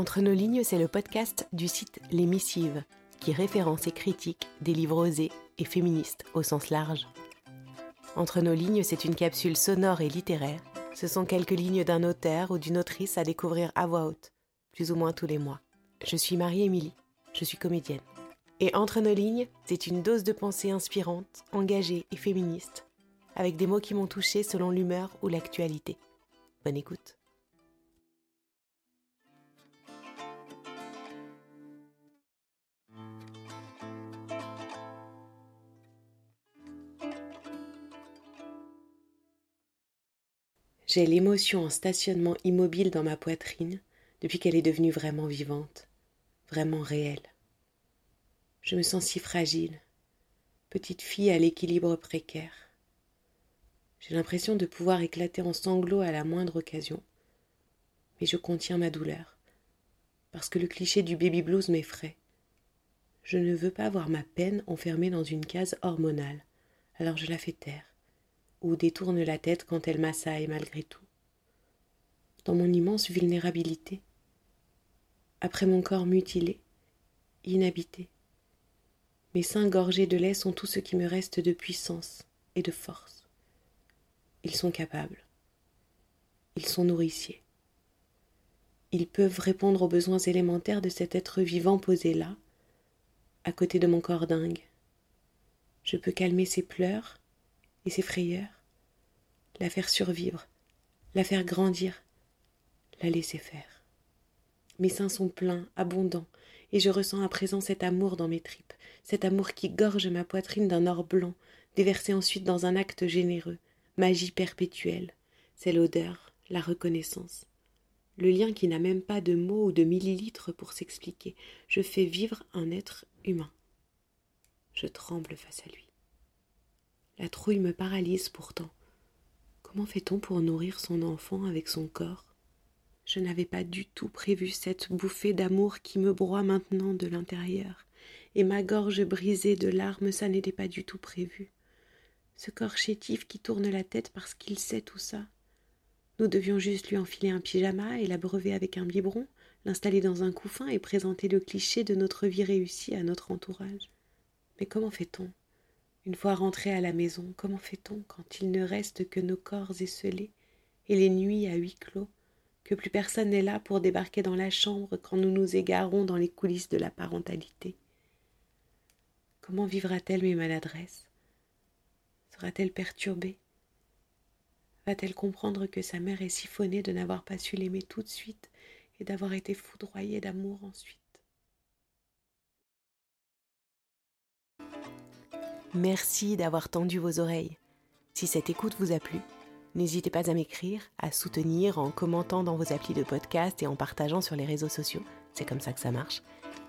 Entre nos lignes, c'est le podcast du site Les Missives, qui référence et critique des livres osés et féministes au sens large. Entre nos lignes, c'est une capsule sonore et littéraire. Ce sont quelques lignes d'un auteur ou d'une autrice à découvrir à voix haute, plus ou moins tous les mois. Je suis Marie-Émilie, je suis comédienne. Et Entre nos lignes, c'est une dose de pensée inspirante, engagée et féministe, avec des mots qui m'ont touchée selon l'humeur ou l'actualité. Bonne écoute. J'ai l'émotion en stationnement immobile dans ma poitrine depuis qu'elle est devenue vraiment vivante, vraiment réelle. Je me sens si fragile, petite fille à l'équilibre précaire. J'ai l'impression de pouvoir éclater en sanglots à la moindre occasion, mais je contiens ma douleur, parce que le cliché du baby blues m'effraie. Je ne veux pas voir ma peine enfermée dans une case hormonale, alors je la fais taire ou détourne la tête quand elle m'assaille malgré tout. Dans mon immense vulnérabilité, après mon corps mutilé, inhabité, mes seins gorgés de lait sont tout ce qui me reste de puissance et de force. Ils sont capables. Ils sont nourriciers. Ils peuvent répondre aux besoins élémentaires de cet être vivant posé là, à côté de mon corps dingue. Je peux calmer ses pleurs et ses frayeurs, la faire survivre, la faire grandir, la laisser faire. Mes seins sont pleins, abondants, et je ressens à présent cet amour dans mes tripes, cet amour qui gorge ma poitrine d'un or blanc, déversé ensuite dans un acte généreux, magie perpétuelle. C'est l'odeur, la reconnaissance. Le lien qui n'a même pas de mots ou de millilitres pour s'expliquer. Je fais vivre un être humain. Je tremble face à lui. La trouille me paralyse pourtant. Comment fait-on pour nourrir son enfant avec son corps? Je n'avais pas du tout prévu cette bouffée d'amour qui me broie maintenant de l'intérieur, et ma gorge brisée de larmes, ça n'était pas du tout prévu. Ce corps chétif qui tourne la tête parce qu'il sait tout ça. Nous devions juste lui enfiler un pyjama et l'abreuver avec un biberon, l'installer dans un couffin et présenter le cliché de notre vie réussie à notre entourage. Mais comment fait-on? Une fois rentrés à la maison, comment fait-on quand il ne reste que nos corps esselés et les nuits à huis clos, que plus personne n'est là pour débarquer dans la chambre quand nous nous égarons dans les coulisses de la parentalité? Comment vivra-t-elle mes maladresses? Sera-t-elle perturbée? Va-t-elle comprendre que sa mère est siphonnée de n'avoir pas su l'aimer tout de suite et d'avoir été foudroyée d'amour ensuite? Merci d'avoir tendu vos oreilles. Si cette écoute vous a plu, n'hésitez pas à m'écrire, à soutenir en commentant dans vos applis de podcast et en partageant sur les réseaux sociaux, c'est comme ça que ça marche,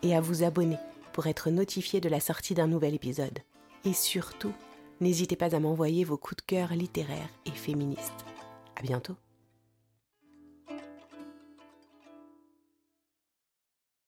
et à vous abonner pour être notifié de la sortie d'un nouvel épisode. Et surtout, n'hésitez pas à m'envoyer vos coups de cœur littéraires et féministes. À bientôt!